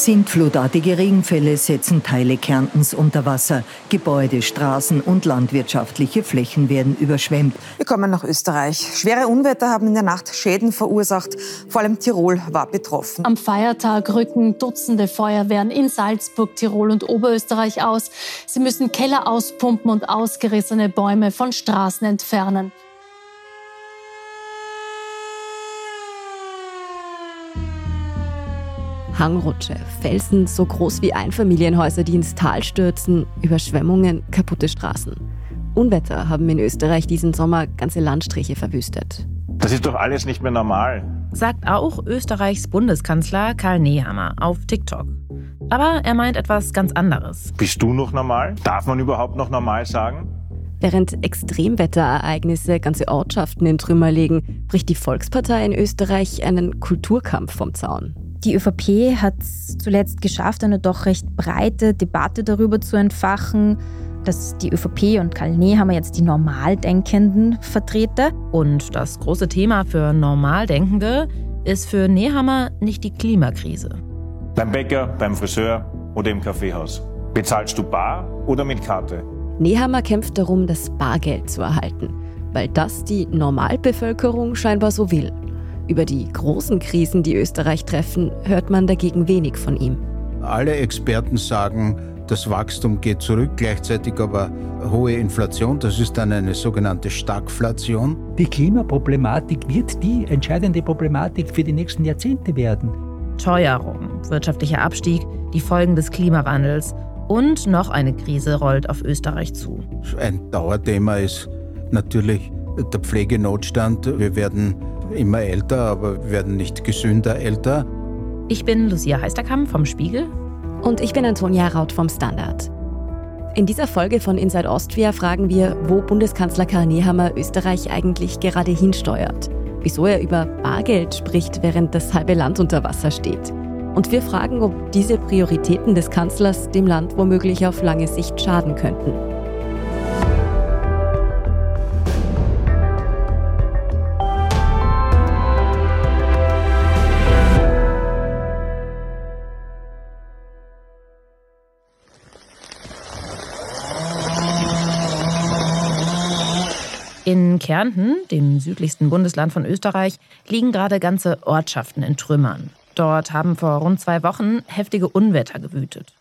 Sintflutartige Regenfälle setzen Teile Kärntens unter Wasser. Gebäude, Straßen und landwirtschaftliche Flächen werden überschwemmt. Wir kommen nach Österreich. Schwere Unwetter haben in der Nacht Schäden verursacht. Vor allem Tirol war betroffen. Am Feiertag rücken Dutzende Feuerwehren in Salzburg, Tirol und Oberösterreich aus. Sie müssen Keller auspumpen und ausgerissene Bäume von Straßen entfernen. Hangrutsche, Felsen so groß wie Einfamilienhäuser, die ins Tal stürzen, Überschwemmungen, kaputte Straßen. Unwetter haben in Österreich diesen Sommer ganze Landstriche verwüstet. Das ist doch alles nicht mehr normal. Sagt auch Österreichs Bundeskanzler Karl Nehammer auf TikTok. Aber er meint etwas ganz anderes. Bist du noch normal? Darf man überhaupt noch normal sagen? Während Extremwetterereignisse ganze Ortschaften in Trümmer legen, bricht die Volkspartei in Österreich einen Kulturkampf vom Zaun. Die ÖVP hat es zuletzt geschafft, eine doch recht breite Debatte darüber zu entfachen, dass die ÖVP und Karl Nehammer jetzt die Normaldenkenden vertrete. Und das große Thema für Normaldenkende ist für Nehammer nicht die Klimakrise. Beim Bäcker, beim Friseur oder im Kaffeehaus. Bezahlst du bar oder mit Karte? Nehammer kämpft darum, das Bargeld zu erhalten, weil das die Normalbevölkerung scheinbar so will. Über die großen Krisen, die Österreich treffen, hört man dagegen wenig von ihm. Alle Experten sagen, das Wachstum geht zurück, gleichzeitig aber hohe Inflation, das ist dann eine sogenannte Stagflation. Die Klimaproblematik wird die entscheidende Problematik für die nächsten Jahrzehnte werden. Teuerung, wirtschaftlicher Abstieg, die Folgen des Klimawandels und noch eine Krise rollt auf Österreich zu. Ein Dauerthema ist natürlich der Pflegenotstand. Wir werden immer älter, aber werden nicht gesünder älter. Ich bin Lucia Heisterkamp vom Spiegel. Und ich bin Antonia Raut vom Standard. In dieser Folge von Inside Austria fragen wir, wo Bundeskanzler Karl Nehammer Österreich eigentlich gerade hinsteuert. Wieso er über Bargeld spricht, während das halbe Land unter Wasser steht. Und wir fragen, ob diese Prioritäten des Kanzlers dem Land womöglich auf lange Sicht schaden könnten. In Kärnten, dem südlichsten Bundesland von Österreich, liegen gerade ganze Ortschaften in Trümmern. Dort haben vor rund zwei Wochen heftige Unwetter gewütet.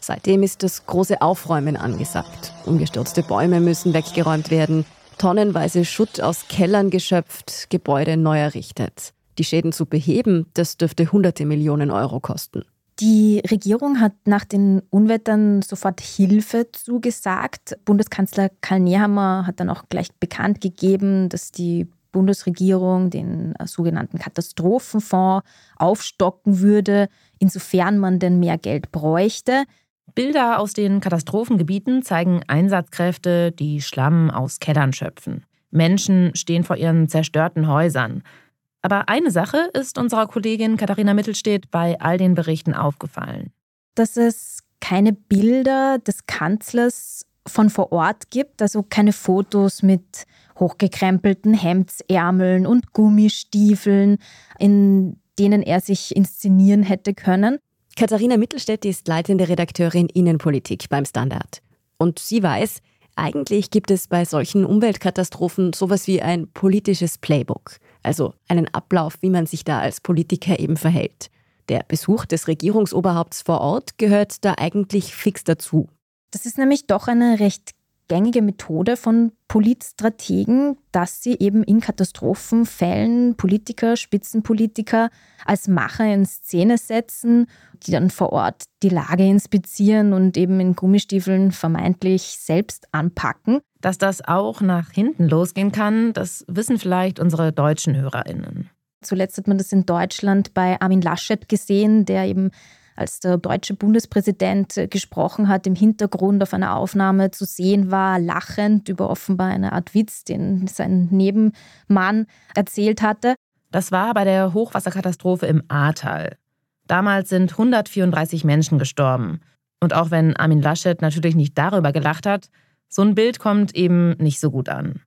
Seitdem ist das große Aufräumen angesagt. Umgestürzte Bäume müssen weggeräumt werden, tonnenweise Schutt aus Kellern geschöpft, Gebäude neu errichtet. Die Schäden zu beheben, das dürfte hunderte Millionen Euro kosten. Die Regierung hat nach den Unwettern sofort Hilfe zugesagt. Bundeskanzler Karl Nehammer hat dann auch gleich bekannt gegeben, dass die Bundesregierung den sogenannten Katastrophenfonds aufstocken würde, insofern man denn mehr Geld bräuchte. Bilder aus den Katastrophengebieten zeigen Einsatzkräfte, die Schlamm aus Kellern schöpfen. Menschen stehen vor ihren zerstörten Häusern. Aber eine Sache ist unserer Kollegin Katharina Mittelstedt bei all den Berichten aufgefallen. Dass es keine Bilder des Kanzlers von vor Ort gibt, also keine Fotos mit hochgekrempelten Hemdsärmeln und Gummistiefeln, in denen er sich inszenieren hätte können. Katharina Mittelstädt ist leitende Redakteurin Innenpolitik beim Standard. Und sie weiß, eigentlich gibt es bei solchen Umweltkatastrophen sowas wie ein politisches Playbook also einen Ablauf, wie man sich da als Politiker eben verhält. Der Besuch des Regierungsoberhaupts vor Ort gehört da eigentlich fix dazu. Das ist nämlich doch eine recht gängige Methode von Politstrategen, dass sie eben in Katastrophenfällen Politiker, Spitzenpolitiker als Macher in Szene setzen, die dann vor Ort die Lage inspizieren und eben in Gummistiefeln vermeintlich selbst anpacken. Dass das auch nach hinten losgehen kann, das wissen vielleicht unsere deutschen Hörerinnen. Zuletzt hat man das in Deutschland bei Armin Laschet gesehen, der eben als der deutsche Bundespräsident gesprochen hat, im Hintergrund auf einer Aufnahme zu sehen war, lachend über offenbar eine Art Witz, den sein Nebenmann erzählt hatte. Das war bei der Hochwasserkatastrophe im Ahrtal. Damals sind 134 Menschen gestorben. Und auch wenn Armin Laschet natürlich nicht darüber gelacht hat, so ein Bild kommt eben nicht so gut an.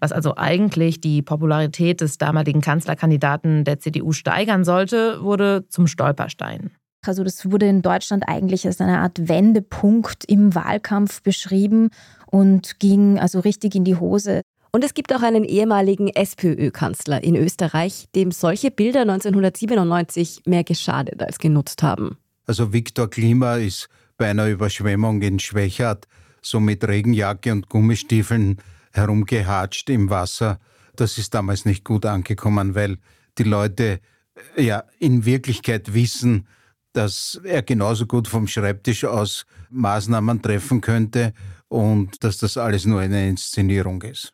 Was also eigentlich die Popularität des damaligen Kanzlerkandidaten der CDU steigern sollte, wurde zum Stolperstein. Also das wurde in Deutschland eigentlich als eine Art Wendepunkt im Wahlkampf beschrieben und ging also richtig in die Hose. Und es gibt auch einen ehemaligen SPÖ-Kanzler in Österreich, dem solche Bilder 1997 mehr geschadet als genutzt haben. Also Viktor Klima ist bei einer Überschwemmung in Schwächert so mit Regenjacke und Gummistiefeln herumgehatscht im Wasser. Das ist damals nicht gut angekommen, weil die Leute ja in Wirklichkeit wissen, dass er genauso gut vom Schreibtisch aus Maßnahmen treffen könnte und dass das alles nur eine Inszenierung ist.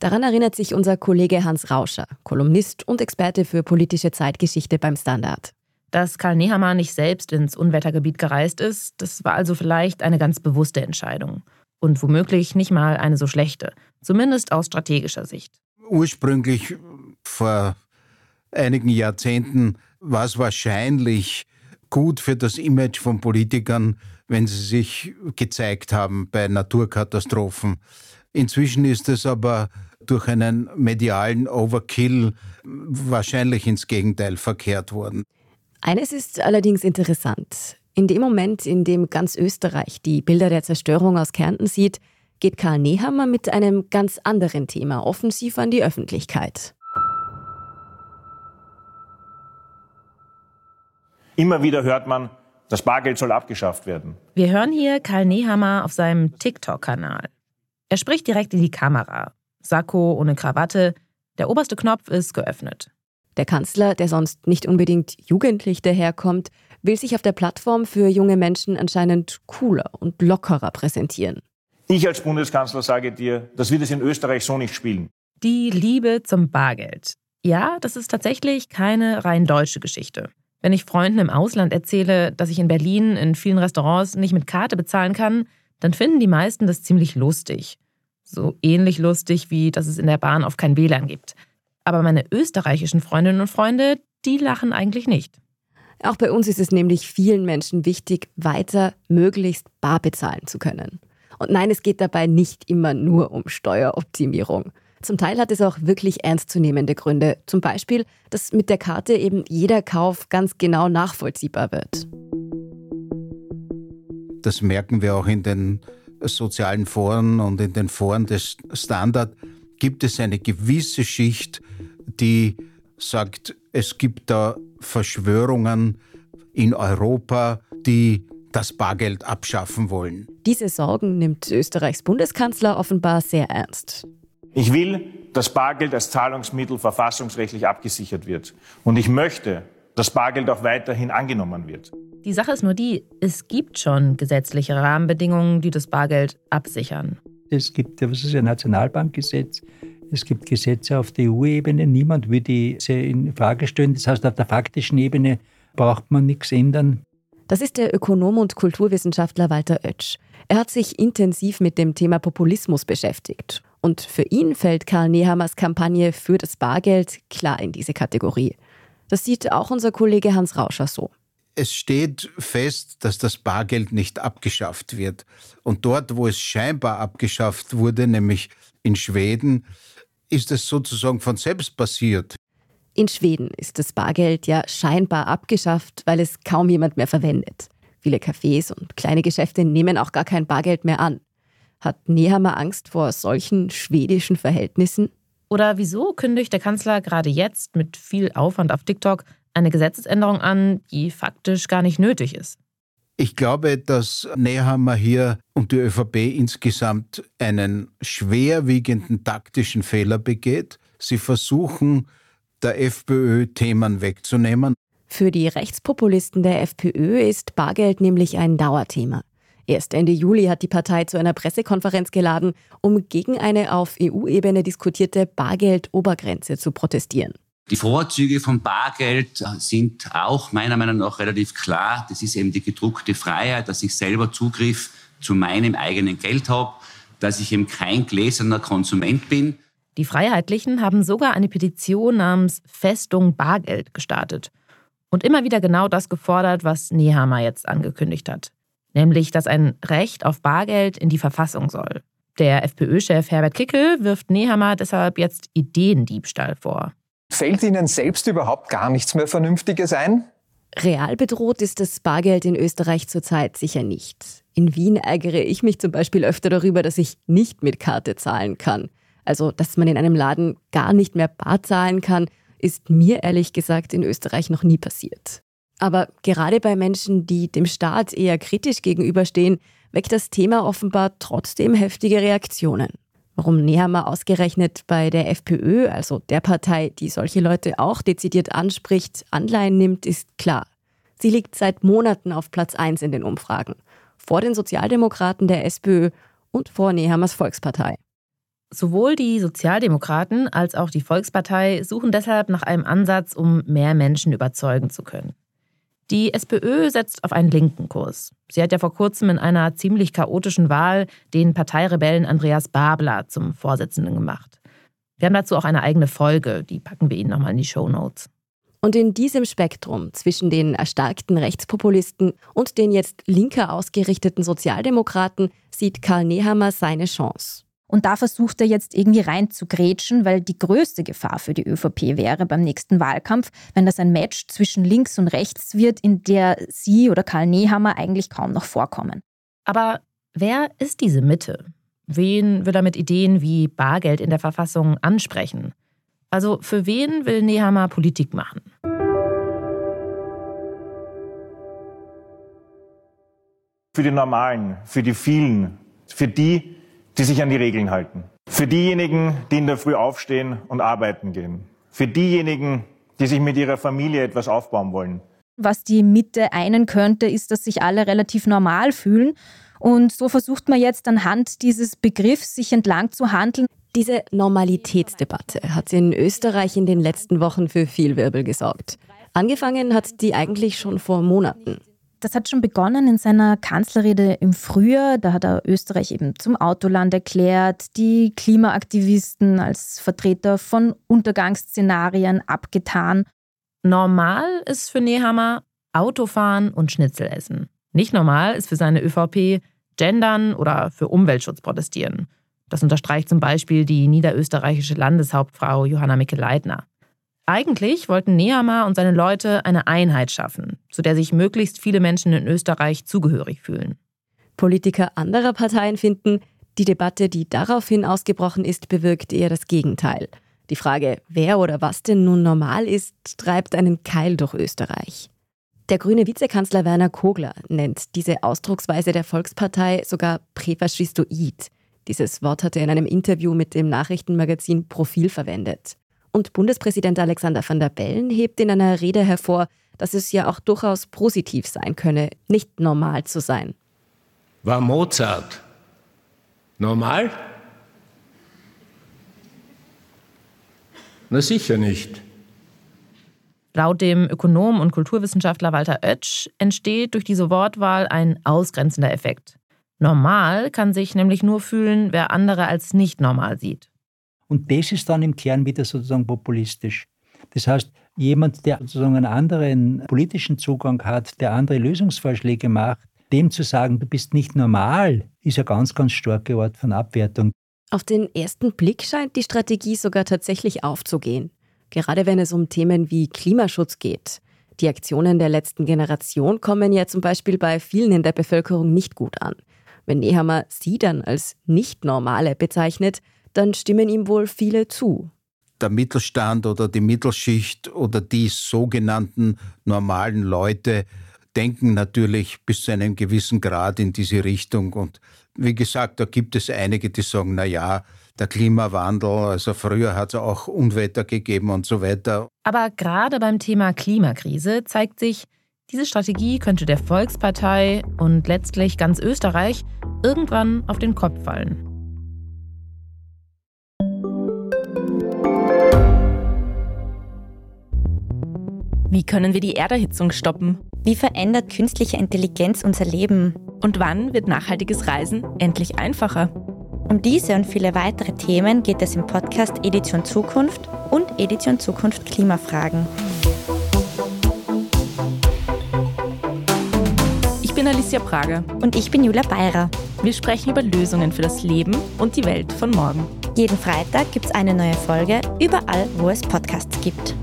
Daran erinnert sich unser Kollege Hans Rauscher, Kolumnist und Experte für politische Zeitgeschichte beim Standard. Dass Karl Nehammer nicht selbst ins Unwettergebiet gereist ist, das war also vielleicht eine ganz bewusste Entscheidung. Und womöglich nicht mal eine so schlechte, zumindest aus strategischer Sicht. Ursprünglich vor einigen Jahrzehnten war es wahrscheinlich gut für das Image von Politikern, wenn sie sich gezeigt haben bei Naturkatastrophen. Inzwischen ist es aber durch einen medialen Overkill wahrscheinlich ins Gegenteil verkehrt worden. Eines ist allerdings interessant. In dem Moment, in dem ganz Österreich die Bilder der Zerstörung aus Kärnten sieht, geht Karl Nehammer mit einem ganz anderen Thema offensiv an die Öffentlichkeit. Immer wieder hört man, das Bargeld soll abgeschafft werden. Wir hören hier Karl Nehammer auf seinem TikTok-Kanal. Er spricht direkt in die Kamera. Sakko ohne Krawatte. Der oberste Knopf ist geöffnet. Der Kanzler, der sonst nicht unbedingt jugendlich daherkommt, will sich auf der Plattform für junge Menschen anscheinend cooler und lockerer präsentieren. Ich als Bundeskanzler sage dir, das wird es in Österreich so nicht spielen. Die Liebe zum Bargeld. Ja, das ist tatsächlich keine rein deutsche Geschichte. Wenn ich Freunden im Ausland erzähle, dass ich in Berlin in vielen Restaurants nicht mit Karte bezahlen kann, dann finden die meisten das ziemlich lustig. So ähnlich lustig, wie dass es in der Bahn auf kein WLAN gibt. Aber meine österreichischen Freundinnen und Freunde, die lachen eigentlich nicht. Auch bei uns ist es nämlich vielen Menschen wichtig, weiter möglichst bar bezahlen zu können. Und nein, es geht dabei nicht immer nur um Steueroptimierung. Zum Teil hat es auch wirklich ernstzunehmende Gründe. Zum Beispiel, dass mit der Karte eben jeder Kauf ganz genau nachvollziehbar wird. Das merken wir auch in den sozialen Foren und in den Foren des Standard. Gibt es eine gewisse Schicht, die sagt, es gibt da Verschwörungen in Europa, die das Bargeld abschaffen wollen. Diese Sorgen nimmt Österreichs Bundeskanzler offenbar sehr ernst. Ich will, dass Bargeld als Zahlungsmittel verfassungsrechtlich abgesichert wird. Und ich möchte, dass Bargeld auch weiterhin angenommen wird. Die Sache ist nur die, es gibt schon gesetzliche Rahmenbedingungen, die das Bargeld absichern. Es gibt was ist ein Nationalbankgesetz, es gibt Gesetze auf der EU-Ebene, niemand will diese in Frage stellen. Das heißt, auf der faktischen Ebene braucht man nichts ändern. Das ist der Ökonom und Kulturwissenschaftler Walter Oetsch. Er hat sich intensiv mit dem Thema Populismus beschäftigt. Und für ihn fällt Karl Nehammers Kampagne für das Bargeld klar in diese Kategorie. Das sieht auch unser Kollege Hans Rauscher so. Es steht fest, dass das Bargeld nicht abgeschafft wird. Und dort, wo es scheinbar abgeschafft wurde, nämlich in Schweden, ist es sozusagen von selbst passiert. In Schweden ist das Bargeld ja scheinbar abgeschafft, weil es kaum jemand mehr verwendet. Viele Cafés und kleine Geschäfte nehmen auch gar kein Bargeld mehr an. Hat Nehammer Angst vor solchen schwedischen Verhältnissen? Oder wieso kündigt der Kanzler gerade jetzt mit viel Aufwand auf TikTok eine Gesetzesänderung an, die faktisch gar nicht nötig ist? Ich glaube, dass Nehammer hier und die ÖVP insgesamt einen schwerwiegenden taktischen Fehler begeht. Sie versuchen, der FPÖ Themen wegzunehmen. Für die Rechtspopulisten der FPÖ ist Bargeld nämlich ein Dauerthema. Erst Ende Juli hat die Partei zu einer Pressekonferenz geladen, um gegen eine auf EU-Ebene diskutierte Bargeld-Obergrenze zu protestieren. Die Vorzüge von Bargeld sind auch meiner Meinung nach relativ klar. Das ist eben die gedruckte Freiheit, dass ich selber Zugriff zu meinem eigenen Geld habe, dass ich eben kein gläserner Konsument bin. Die Freiheitlichen haben sogar eine Petition namens Festung Bargeld gestartet und immer wieder genau das gefordert, was Nehammer jetzt angekündigt hat. Nämlich, dass ein Recht auf Bargeld in die Verfassung soll. Der FPÖ-Chef Herbert Kickel wirft Nehammer deshalb jetzt Ideendiebstahl vor. Fällt Ihnen selbst überhaupt gar nichts mehr Vernünftiges ein? Real bedroht ist das Bargeld in Österreich zurzeit sicher nicht. In Wien ärgere ich mich zum Beispiel öfter darüber, dass ich nicht mit Karte zahlen kann. Also, dass man in einem Laden gar nicht mehr bar zahlen kann, ist mir ehrlich gesagt in Österreich noch nie passiert. Aber gerade bei Menschen, die dem Staat eher kritisch gegenüberstehen, weckt das Thema offenbar trotzdem heftige Reaktionen. Warum Nehammer ausgerechnet bei der FPÖ, also der Partei, die solche Leute auch dezidiert anspricht, Anleihen nimmt, ist klar. Sie liegt seit Monaten auf Platz 1 in den Umfragen. Vor den Sozialdemokraten der SPÖ und vor Nehammers Volkspartei. Sowohl die Sozialdemokraten als auch die Volkspartei suchen deshalb nach einem Ansatz, um mehr Menschen überzeugen zu können. Die SPÖ setzt auf einen linken Kurs. Sie hat ja vor kurzem in einer ziemlich chaotischen Wahl den Parteirebellen Andreas Babler zum Vorsitzenden gemacht. Wir haben dazu auch eine eigene Folge, die packen wir Ihnen nochmal in die Show Notes. Und in diesem Spektrum zwischen den erstarkten Rechtspopulisten und den jetzt linker ausgerichteten Sozialdemokraten sieht Karl Nehammer seine Chance. Und da versucht er jetzt irgendwie rein zu grätschen, weil die größte Gefahr für die ÖVP wäre beim nächsten Wahlkampf, wenn das ein Match zwischen links und rechts wird, in der sie oder Karl Nehammer eigentlich kaum noch vorkommen. Aber wer ist diese Mitte? Wen will er mit Ideen wie Bargeld in der Verfassung ansprechen? Also für wen will Nehammer Politik machen? Für die Normalen, für die vielen, für die, die sich an die Regeln halten. Für diejenigen, die in der Früh aufstehen und arbeiten gehen. Für diejenigen, die sich mit ihrer Familie etwas aufbauen wollen. Was die Mitte einen könnte, ist, dass sich alle relativ normal fühlen. Und so versucht man jetzt anhand dieses Begriffs sich entlang zu handeln. Diese Normalitätsdebatte hat in Österreich in den letzten Wochen für viel Wirbel gesorgt. Angefangen hat die eigentlich schon vor Monaten. Das hat schon begonnen in seiner Kanzlerrede im Frühjahr. Da hat er Österreich eben zum Autoland erklärt, die Klimaaktivisten als Vertreter von Untergangsszenarien abgetan. Normal ist für Nehammer Autofahren und Schnitzel essen. Nicht normal ist für seine ÖVP Gendern oder für Umweltschutz protestieren. Das unterstreicht zum Beispiel die niederösterreichische Landeshauptfrau Johanna Mickel-Leitner. Eigentlich wollten Nehammer und seine Leute eine Einheit schaffen, zu der sich möglichst viele Menschen in Österreich zugehörig fühlen. Politiker anderer Parteien finden, die Debatte, die daraufhin ausgebrochen ist, bewirkt eher das Gegenteil. Die Frage, wer oder was denn nun normal ist, treibt einen Keil durch Österreich. Der grüne Vizekanzler Werner Kogler nennt diese Ausdrucksweise der Volkspartei sogar präfaschistoid. Dieses Wort hat er in einem Interview mit dem Nachrichtenmagazin Profil verwendet. Und Bundespräsident Alexander van der Bellen hebt in einer Rede hervor, dass es ja auch durchaus positiv sein könne, nicht normal zu sein. War Mozart normal? Na sicher nicht. Laut dem Ökonom und Kulturwissenschaftler Walter Oetsch entsteht durch diese Wortwahl ein ausgrenzender Effekt. Normal kann sich nämlich nur fühlen, wer andere als nicht normal sieht. Und das ist dann im Kern wieder sozusagen populistisch. Das heißt, jemand, der sozusagen einen anderen politischen Zugang hat, der andere Lösungsvorschläge macht, dem zu sagen, du bist nicht normal, ist ein ganz, ganz starke Art von Abwertung. Auf den ersten Blick scheint die Strategie sogar tatsächlich aufzugehen. Gerade wenn es um Themen wie Klimaschutz geht. Die Aktionen der letzten Generation kommen ja zum Beispiel bei vielen in der Bevölkerung nicht gut an. Wenn Nehammer sie dann als nicht-normale bezeichnet, dann stimmen ihm wohl viele zu. Der Mittelstand oder die Mittelschicht oder die sogenannten normalen Leute denken natürlich bis zu einem gewissen Grad in diese Richtung. Und wie gesagt, da gibt es einige, die sagen, na ja, der Klimawandel, also früher hat es auch Unwetter gegeben und so weiter. Aber gerade beim Thema Klimakrise zeigt sich, diese Strategie könnte der Volkspartei und letztlich ganz Österreich irgendwann auf den Kopf fallen. Wie können wir die Erderhitzung stoppen? Wie verändert künstliche Intelligenz unser Leben? Und wann wird nachhaltiges Reisen endlich einfacher? Um diese und viele weitere Themen geht es im Podcast Edition Zukunft und Edition Zukunft Klimafragen. Ich bin Alicia Prager. Und ich bin Julia Beirer. Wir sprechen über Lösungen für das Leben und die Welt von morgen. Jeden Freitag gibt es eine neue Folge, überall, wo es Podcasts gibt.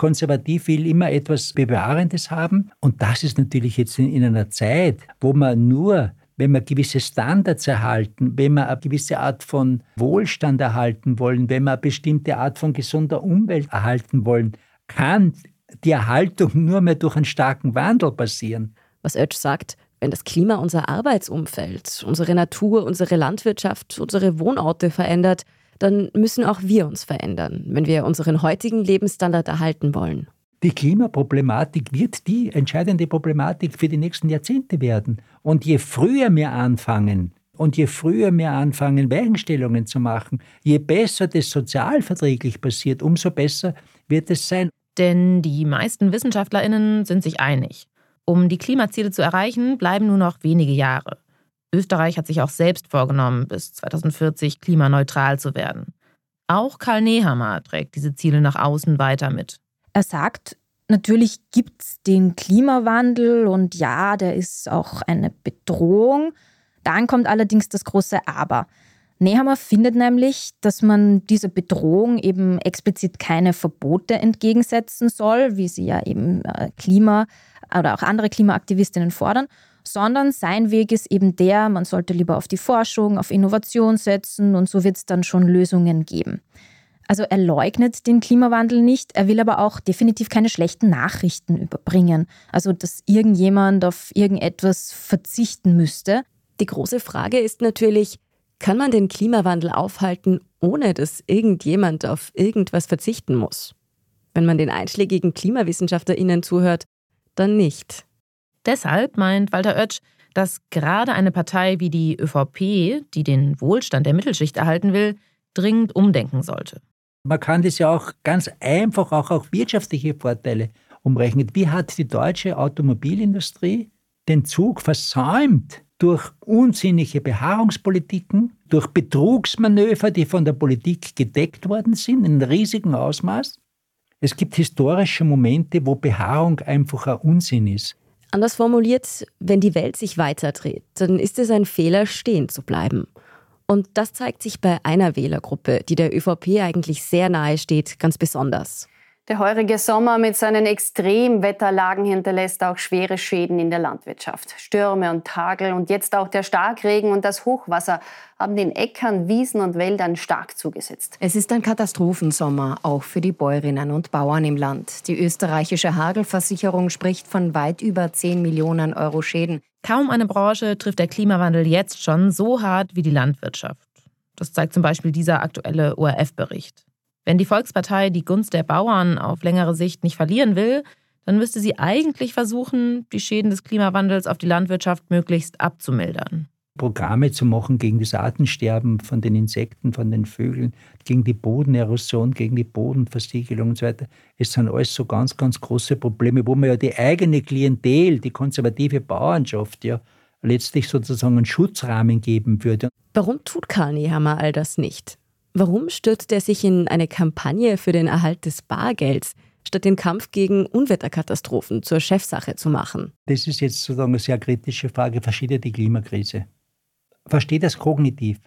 Konservativ will immer etwas Bewahrendes haben. Und das ist natürlich jetzt in, in einer Zeit, wo man nur wenn wir gewisse Standards erhalten, wenn wir eine gewisse Art von Wohlstand erhalten wollen, wenn wir eine bestimmte Art von gesunder Umwelt erhalten wollen, kann die Erhaltung nur mehr durch einen starken Wandel passieren. Was Oetsch sagt, wenn das Klima unser Arbeitsumfeld, unsere Natur, unsere Landwirtschaft, unsere Wohnorte verändert, dann müssen auch wir uns verändern, wenn wir unseren heutigen Lebensstandard erhalten wollen. Die Klimaproblematik wird die entscheidende Problematik für die nächsten Jahrzehnte werden. Und je früher wir anfangen, und je früher wir anfangen, Weichenstellungen zu machen, je besser das sozialverträglich passiert, umso besser wird es sein. Denn die meisten WissenschaftlerInnen sind sich einig. Um die Klimaziele zu erreichen, bleiben nur noch wenige Jahre. Österreich hat sich auch selbst vorgenommen, bis 2040 klimaneutral zu werden. Auch Karl Nehammer trägt diese Ziele nach außen weiter mit. Er sagt, natürlich gibt es den Klimawandel und ja, der ist auch eine Bedrohung. Dann kommt allerdings das große Aber. Nehammer findet nämlich, dass man dieser Bedrohung eben explizit keine Verbote entgegensetzen soll, wie sie ja eben äh, Klima oder auch andere Klimaaktivistinnen fordern, sondern sein Weg ist eben der, man sollte lieber auf die Forschung, auf Innovation setzen und so wird es dann schon Lösungen geben. Also er leugnet den Klimawandel nicht, er will aber auch definitiv keine schlechten Nachrichten überbringen. Also dass irgendjemand auf irgendetwas verzichten müsste. Die große Frage ist natürlich, kann man den Klimawandel aufhalten, ohne dass irgendjemand auf irgendwas verzichten muss? Wenn man den einschlägigen KlimawissenschaftlerInnen zuhört, dann nicht. Deshalb meint Walter Oetsch, dass gerade eine Partei wie die ÖVP, die den Wohlstand der Mittelschicht erhalten will, dringend umdenken sollte. Man kann das ja auch ganz einfach auch auf wirtschaftliche Vorteile umrechnen. Wie hat die deutsche Automobilindustrie den Zug versäumt durch unsinnige Beharrungspolitiken, durch Betrugsmanöver, die von der Politik gedeckt worden sind, in riesigem Ausmaß? Es gibt historische Momente, wo Beharrung einfach ein Unsinn ist. Anders formuliert, wenn die Welt sich weiterdreht, dann ist es ein Fehler, stehen zu bleiben. Und das zeigt sich bei einer Wählergruppe, die der ÖVP eigentlich sehr nahe steht, ganz besonders. Der heurige Sommer mit seinen Extremwetterlagen hinterlässt auch schwere Schäden in der Landwirtschaft. Stürme und Hagel und jetzt auch der Starkregen und das Hochwasser haben den Äckern, Wiesen und Wäldern stark zugesetzt. Es ist ein Katastrophensommer, auch für die Bäuerinnen und Bauern im Land. Die österreichische Hagelversicherung spricht von weit über 10 Millionen Euro Schäden. Kaum eine Branche trifft der Klimawandel jetzt schon so hart wie die Landwirtschaft. Das zeigt zum Beispiel dieser aktuelle ORF-Bericht. Wenn die Volkspartei die Gunst der Bauern auf längere Sicht nicht verlieren will, dann müsste sie eigentlich versuchen, die Schäden des Klimawandels auf die Landwirtschaft möglichst abzumildern. Programme zu machen gegen das Artensterben von den Insekten, von den Vögeln, gegen die Bodenerosion, gegen die Bodenversiegelung und so weiter. Es sind alles so ganz, ganz große Probleme, wo man ja die eigene Klientel, die konservative Bauernschaft ja letztlich sozusagen einen Schutzrahmen geben würde. Warum tut Karl Nehammer all das nicht? Warum stürzt er sich in eine Kampagne für den Erhalt des Bargelds, statt den Kampf gegen Unwetterkatastrophen zur Chefsache zu machen? Das ist jetzt sozusagen eine sehr kritische Frage. Versteht er die Klimakrise? Versteht das kognitiv?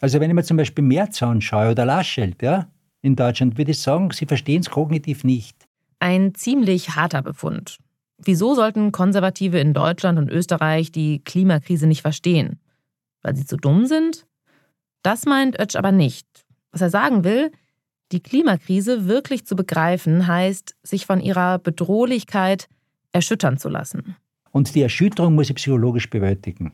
Also wenn ich mir zum Beispiel Merz anschaue oder Laschet ja, in Deutschland, würde ich sagen, sie verstehen es kognitiv nicht. Ein ziemlich harter Befund. Wieso sollten Konservative in Deutschland und Österreich die Klimakrise nicht verstehen? Weil sie zu dumm sind? Das meint Oetsch aber nicht. Was er sagen will, die Klimakrise wirklich zu begreifen, heißt, sich von ihrer Bedrohlichkeit erschüttern zu lassen. Und die Erschütterung muss ich psychologisch bewältigen.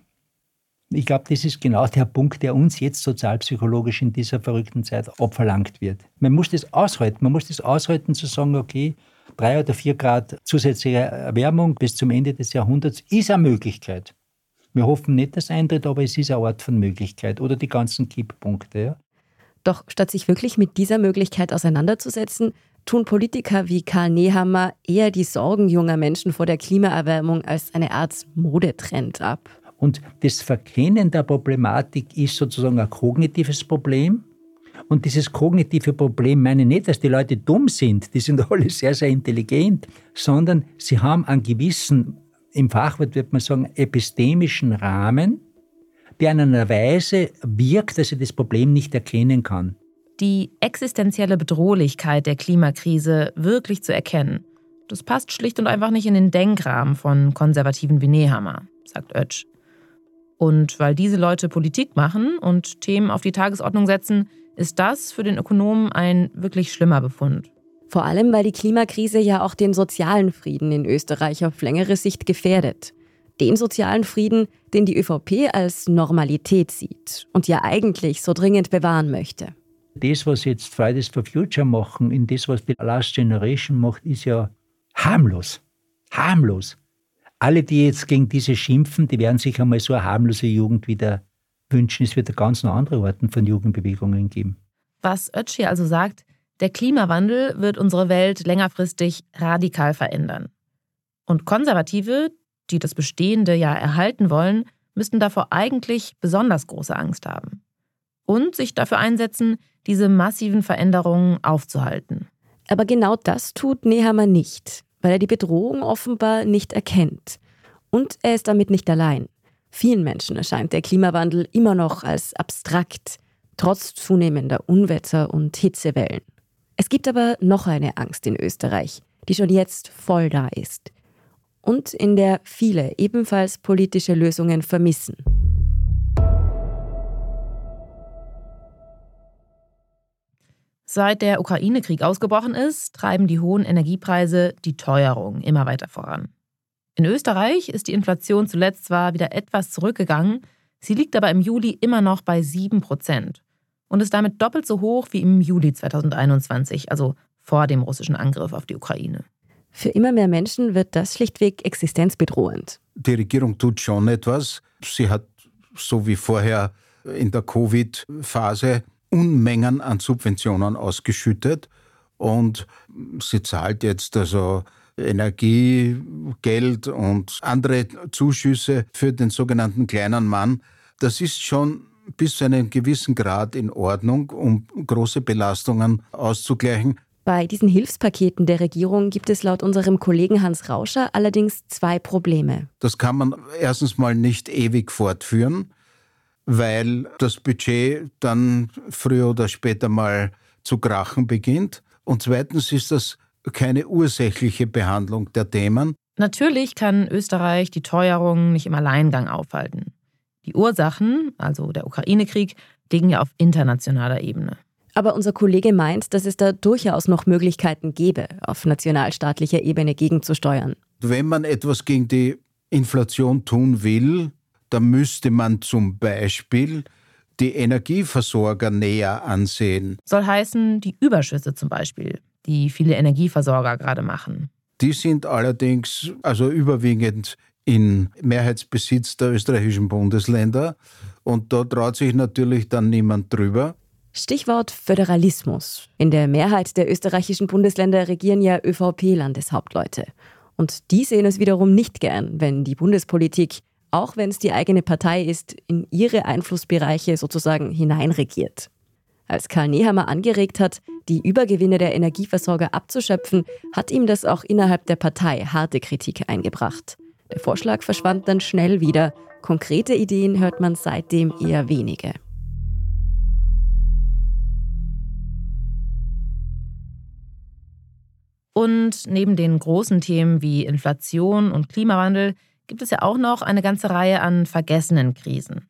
Ich glaube, das ist genau der Punkt, der uns jetzt sozialpsychologisch in dieser verrückten Zeit abverlangt wird. Man muss das aushalten. Man muss das aushalten zu sagen, okay, drei oder vier Grad zusätzliche Erwärmung bis zum Ende des Jahrhunderts ist eine Möglichkeit. Wir hoffen nicht, dass es eintritt, aber es ist eine Art von Möglichkeit oder die ganzen Kipppunkte. Ja. Doch statt sich wirklich mit dieser Möglichkeit auseinanderzusetzen, tun Politiker wie Karl Nehammer eher die Sorgen junger Menschen vor der Klimaerwärmung als eine Art Modetrend ab. Und das Verkennen der Problematik ist sozusagen ein kognitives Problem. Und dieses kognitive Problem meine ich nicht, dass die Leute dumm sind, die sind alle sehr, sehr intelligent, sondern sie haben einen gewissen, im Fachwort wird man sagen, epistemischen Rahmen, der in einer Weise wirkt, dass er das Problem nicht erkennen kann. die existenzielle Bedrohlichkeit der Klimakrise wirklich zu erkennen. Das passt schlicht und einfach nicht in den Denkrahmen von Konservativen wie Nehammer, sagt Oetsch. Und weil diese Leute Politik machen und Themen auf die Tagesordnung setzen, ist das für den Ökonomen ein wirklich schlimmer Befund. Vor allem, weil die Klimakrise ja auch den sozialen Frieden in Österreich auf längere Sicht gefährdet. Den sozialen Frieden, den die ÖVP als Normalität sieht und ja eigentlich so dringend bewahren möchte. Das, was jetzt Fridays for Future machen, in das, was die Last Generation macht, ist ja harmlos. Harmlos. Alle, die jetzt gegen diese schimpfen, die werden sich einmal so eine harmlose Jugend wieder wünschen. Es wird ganz andere Arten von Jugendbewegungen geben. Was Ötsch also sagt, der Klimawandel wird unsere Welt längerfristig radikal verändern. Und Konservative, die das Bestehende ja erhalten wollen, müssten davor eigentlich besonders große Angst haben. Und sich dafür einsetzen, diese massiven Veränderungen aufzuhalten. Aber genau das tut Nehammer nicht weil er die Bedrohung offenbar nicht erkennt. Und er ist damit nicht allein. Vielen Menschen erscheint der Klimawandel immer noch als abstrakt, trotz zunehmender Unwetter und Hitzewellen. Es gibt aber noch eine Angst in Österreich, die schon jetzt voll da ist und in der viele ebenfalls politische Lösungen vermissen. Seit der Ukraine-Krieg ausgebrochen ist, treiben die hohen Energiepreise die Teuerung immer weiter voran. In Österreich ist die Inflation zuletzt zwar wieder etwas zurückgegangen, sie liegt aber im Juli immer noch bei 7 Prozent und ist damit doppelt so hoch wie im Juli 2021, also vor dem russischen Angriff auf die Ukraine. Für immer mehr Menschen wird das schlichtweg existenzbedrohend. Die Regierung tut schon etwas. Sie hat, so wie vorher in der Covid-Phase, Unmengen an Subventionen ausgeschüttet und sie zahlt jetzt also Energiegeld und andere Zuschüsse für den sogenannten kleinen Mann. Das ist schon bis zu einem gewissen Grad in Ordnung, um große Belastungen auszugleichen. Bei diesen Hilfspaketen der Regierung gibt es laut unserem Kollegen Hans Rauscher allerdings zwei Probleme. Das kann man erstens mal nicht ewig fortführen weil das Budget dann früher oder später mal zu krachen beginnt. Und zweitens ist das keine ursächliche Behandlung der Themen. Natürlich kann Österreich die Teuerung nicht im Alleingang aufhalten. Die Ursachen, also der Ukraine-Krieg, liegen ja auf internationaler Ebene. Aber unser Kollege meint, dass es da durchaus noch Möglichkeiten gäbe, auf nationalstaatlicher Ebene gegenzusteuern. Wenn man etwas gegen die Inflation tun will, da müsste man zum Beispiel die Energieversorger näher ansehen. Soll heißen, die Überschüsse zum Beispiel, die viele Energieversorger gerade machen. Die sind allerdings also überwiegend in Mehrheitsbesitz der österreichischen Bundesländer. Und da traut sich natürlich dann niemand drüber. Stichwort Föderalismus. In der Mehrheit der österreichischen Bundesländer regieren ja ÖVP-Landeshauptleute. Und die sehen es wiederum nicht gern, wenn die Bundespolitik auch wenn es die eigene Partei ist, in ihre Einflussbereiche sozusagen hineinregiert. Als Karl Nehammer angeregt hat, die Übergewinne der Energieversorger abzuschöpfen, hat ihm das auch innerhalb der Partei harte Kritik eingebracht. Der Vorschlag verschwand dann schnell wieder. Konkrete Ideen hört man seitdem eher wenige. Und neben den großen Themen wie Inflation und Klimawandel gibt es ja auch noch eine ganze Reihe an vergessenen Krisen.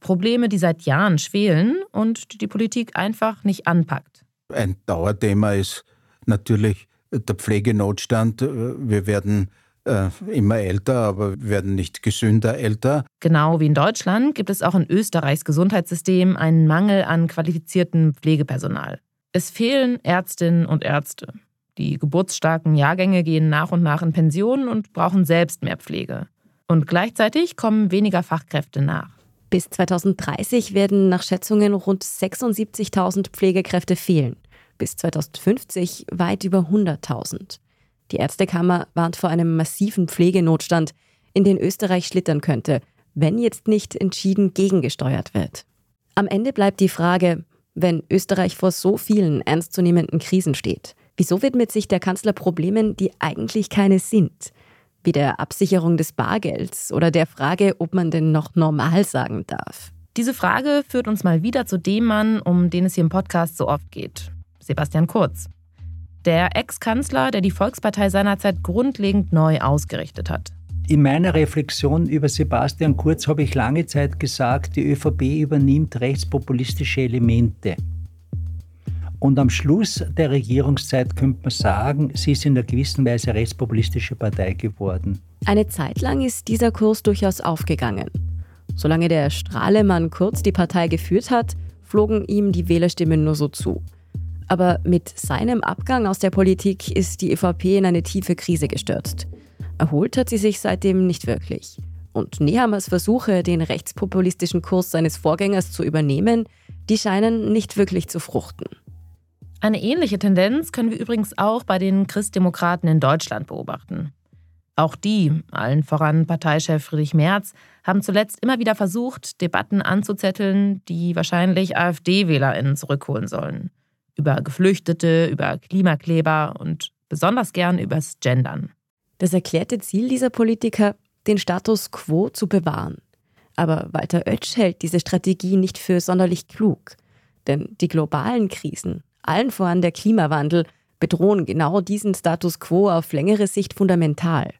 Probleme, die seit Jahren schwelen und die die Politik einfach nicht anpackt. Ein Dauerthema ist natürlich der Pflegenotstand. Wir werden äh, immer älter, aber wir werden nicht gesünder älter. Genau wie in Deutschland gibt es auch in Österreichs Gesundheitssystem einen Mangel an qualifiziertem Pflegepersonal. Es fehlen Ärztinnen und Ärzte. Die geburtsstarken Jahrgänge gehen nach und nach in Pension und brauchen selbst mehr Pflege. Und gleichzeitig kommen weniger Fachkräfte nach. Bis 2030 werden nach Schätzungen rund 76.000 Pflegekräfte fehlen. Bis 2050 weit über 100.000. Die Ärztekammer warnt vor einem massiven Pflegenotstand, in den Österreich schlittern könnte, wenn jetzt nicht entschieden gegengesteuert wird. Am Ende bleibt die Frage, wenn Österreich vor so vielen ernstzunehmenden Krisen steht, wieso widmet sich der Kanzler Problemen, die eigentlich keine sind? wie der Absicherung des Bargelds oder der Frage, ob man denn noch normal sagen darf. Diese Frage führt uns mal wieder zu dem Mann, um den es hier im Podcast so oft geht, Sebastian Kurz. Der Ex-Kanzler, der die Volkspartei seinerzeit grundlegend neu ausgerichtet hat. In meiner Reflexion über Sebastian Kurz habe ich lange Zeit gesagt, die ÖVP übernimmt rechtspopulistische Elemente. Und am Schluss der Regierungszeit könnte man sagen, sie ist in einer gewissen Weise rechtspopulistische Partei geworden. Eine Zeit lang ist dieser Kurs durchaus aufgegangen. Solange der Strahlemann Kurz die Partei geführt hat, flogen ihm die Wählerstimmen nur so zu. Aber mit seinem Abgang aus der Politik ist die ÖVP in eine tiefe Krise gestürzt. Erholt hat sie sich seitdem nicht wirklich. Und Nehammers Versuche, den rechtspopulistischen Kurs seines Vorgängers zu übernehmen, die scheinen nicht wirklich zu fruchten. Eine ähnliche Tendenz können wir übrigens auch bei den Christdemokraten in Deutschland beobachten. Auch die, allen voran Parteichef Friedrich Merz, haben zuletzt immer wieder versucht, Debatten anzuzetteln, die wahrscheinlich AfD-WählerInnen zurückholen sollen. Über Geflüchtete, über Klimakleber und besonders gern übers Gendern. Das erklärte Ziel dieser Politiker, den Status quo zu bewahren. Aber Walter Oetsch hält diese Strategie nicht für sonderlich klug. Denn die globalen Krisen, allen voran der Klimawandel, bedrohen genau diesen Status quo auf längere Sicht fundamental.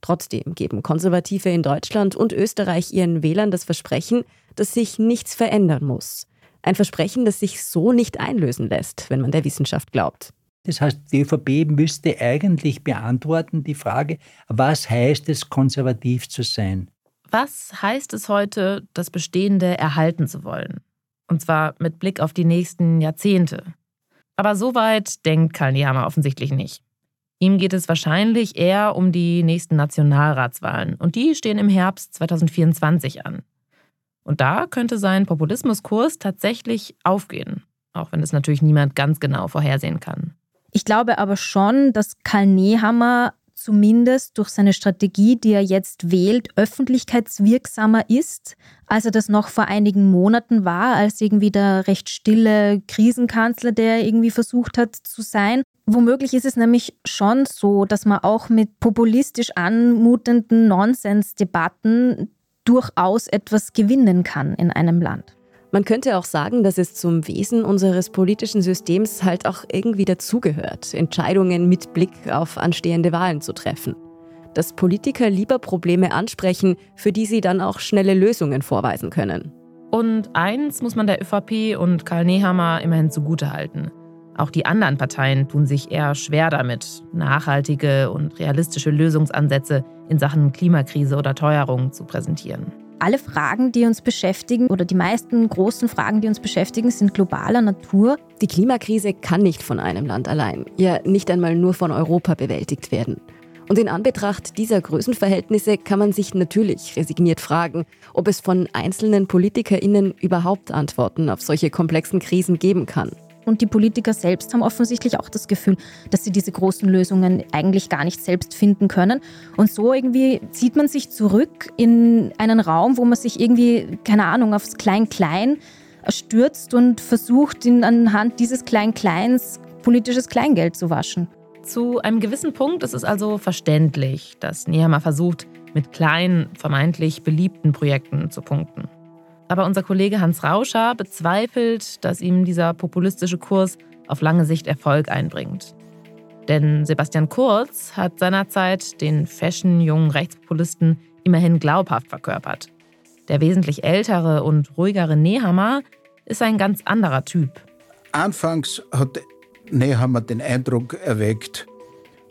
Trotzdem geben Konservative in Deutschland und Österreich ihren Wählern das Versprechen, dass sich nichts verändern muss. Ein Versprechen, das sich so nicht einlösen lässt, wenn man der Wissenschaft glaubt. Das heißt, die ÖVP müsste eigentlich beantworten die Frage, was heißt es, konservativ zu sein? Was heißt es heute, das Bestehende erhalten zu wollen? Und zwar mit Blick auf die nächsten Jahrzehnte. Aber so weit denkt Karl Nehammer offensichtlich nicht. Ihm geht es wahrscheinlich eher um die nächsten Nationalratswahlen und die stehen im Herbst 2024 an. Und da könnte sein Populismuskurs tatsächlich aufgehen, auch wenn es natürlich niemand ganz genau vorhersehen kann. Ich glaube aber schon, dass Karl Nehammer zumindest durch seine Strategie, die er jetzt wählt, öffentlichkeitswirksamer ist, als er das noch vor einigen Monaten war, als irgendwie der recht stille Krisenkanzler, der irgendwie versucht hat zu sein. Womöglich ist es nämlich schon so, dass man auch mit populistisch anmutenden Nonsensdebatten durchaus etwas gewinnen kann in einem Land. Man könnte auch sagen, dass es zum Wesen unseres politischen Systems halt auch irgendwie dazugehört, Entscheidungen mit Blick auf anstehende Wahlen zu treffen. Dass Politiker lieber Probleme ansprechen, für die sie dann auch schnelle Lösungen vorweisen können. Und eins muss man der ÖVP und Karl Nehammer immerhin zugutehalten. Auch die anderen Parteien tun sich eher schwer damit, nachhaltige und realistische Lösungsansätze in Sachen Klimakrise oder Teuerung zu präsentieren. Alle Fragen, die uns beschäftigen, oder die meisten großen Fragen, die uns beschäftigen, sind globaler Natur. Die Klimakrise kann nicht von einem Land allein, ja nicht einmal nur von Europa bewältigt werden. Und in Anbetracht dieser Größenverhältnisse kann man sich natürlich resigniert fragen, ob es von einzelnen PolitikerInnen überhaupt Antworten auf solche komplexen Krisen geben kann. Und die Politiker selbst haben offensichtlich auch das Gefühl, dass sie diese großen Lösungen eigentlich gar nicht selbst finden können. Und so irgendwie zieht man sich zurück in einen Raum, wo man sich irgendwie, keine Ahnung, aufs Klein-Klein stürzt und versucht, in, anhand dieses Klein-Kleins politisches Kleingeld zu waschen. Zu einem gewissen Punkt ist es also verständlich, dass Nehammer versucht, mit kleinen, vermeintlich beliebten Projekten zu punkten. Aber unser Kollege Hans Rauscher bezweifelt, dass ihm dieser populistische Kurs auf lange Sicht Erfolg einbringt. Denn Sebastian Kurz hat seinerzeit den fashion-jungen Rechtspopulisten immerhin glaubhaft verkörpert. Der wesentlich ältere und ruhigere Nehammer ist ein ganz anderer Typ. Anfangs hat Nehammer den Eindruck erweckt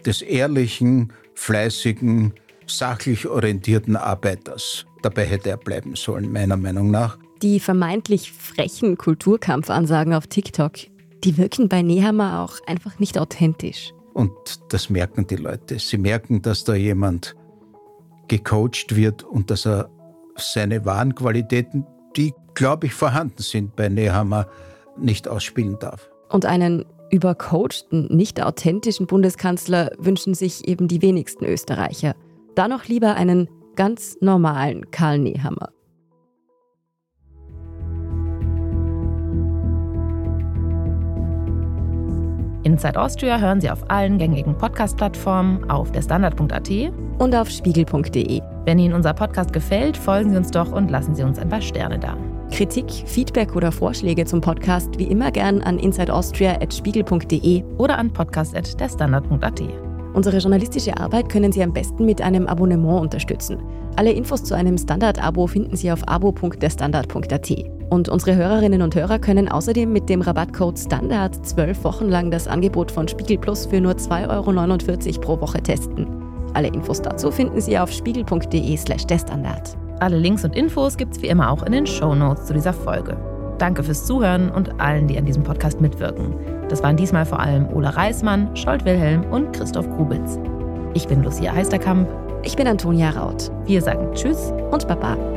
des ehrlichen, fleißigen, sachlich orientierten Arbeiters. Dabei hätte er bleiben sollen, meiner Meinung nach. Die vermeintlich frechen Kulturkampfansagen auf TikTok, die wirken bei Nehammer auch einfach nicht authentisch. Und das merken die Leute. Sie merken, dass da jemand gecoacht wird und dass er seine wahren Qualitäten, die, glaube ich, vorhanden sind bei Nehammer, nicht ausspielen darf. Und einen übercoachten, nicht authentischen Bundeskanzler wünschen sich eben die wenigsten Österreicher. Da noch lieber einen ganz normalen Karl Nehammer. Inside Austria hören Sie auf allen gängigen Podcast-Plattformen, auf der Standard.at und auf spiegel.de. Wenn Ihnen unser Podcast gefällt, folgen Sie uns doch und lassen Sie uns ein paar Sterne da. Kritik, Feedback oder Vorschläge zum Podcast wie immer gern an insideaustria.spiegel.de oder an podcast.derstandard.at. Unsere journalistische Arbeit können Sie am besten mit einem Abonnement unterstützen. Alle Infos zu einem Standard-Abo finden Sie auf abo.derstandard.at. Und unsere Hörerinnen und Hörer können außerdem mit dem Rabattcode STANDARD zwölf Wochen lang das Angebot von Spiegel Plus für nur 2,49 Euro pro Woche testen. Alle Infos dazu finden Sie auf spiegel.de/slash derstandard. Alle Links und Infos gibt es wie immer auch in den Show Notes zu dieser Folge. Danke fürs Zuhören und allen, die an diesem Podcast mitwirken. Das waren diesmal vor allem Ola Reismann, Scholt Wilhelm und Christoph Grubitz. Ich bin Lucia Heisterkamp. Ich bin Antonia Raut. Wir sagen Tschüss und Baba.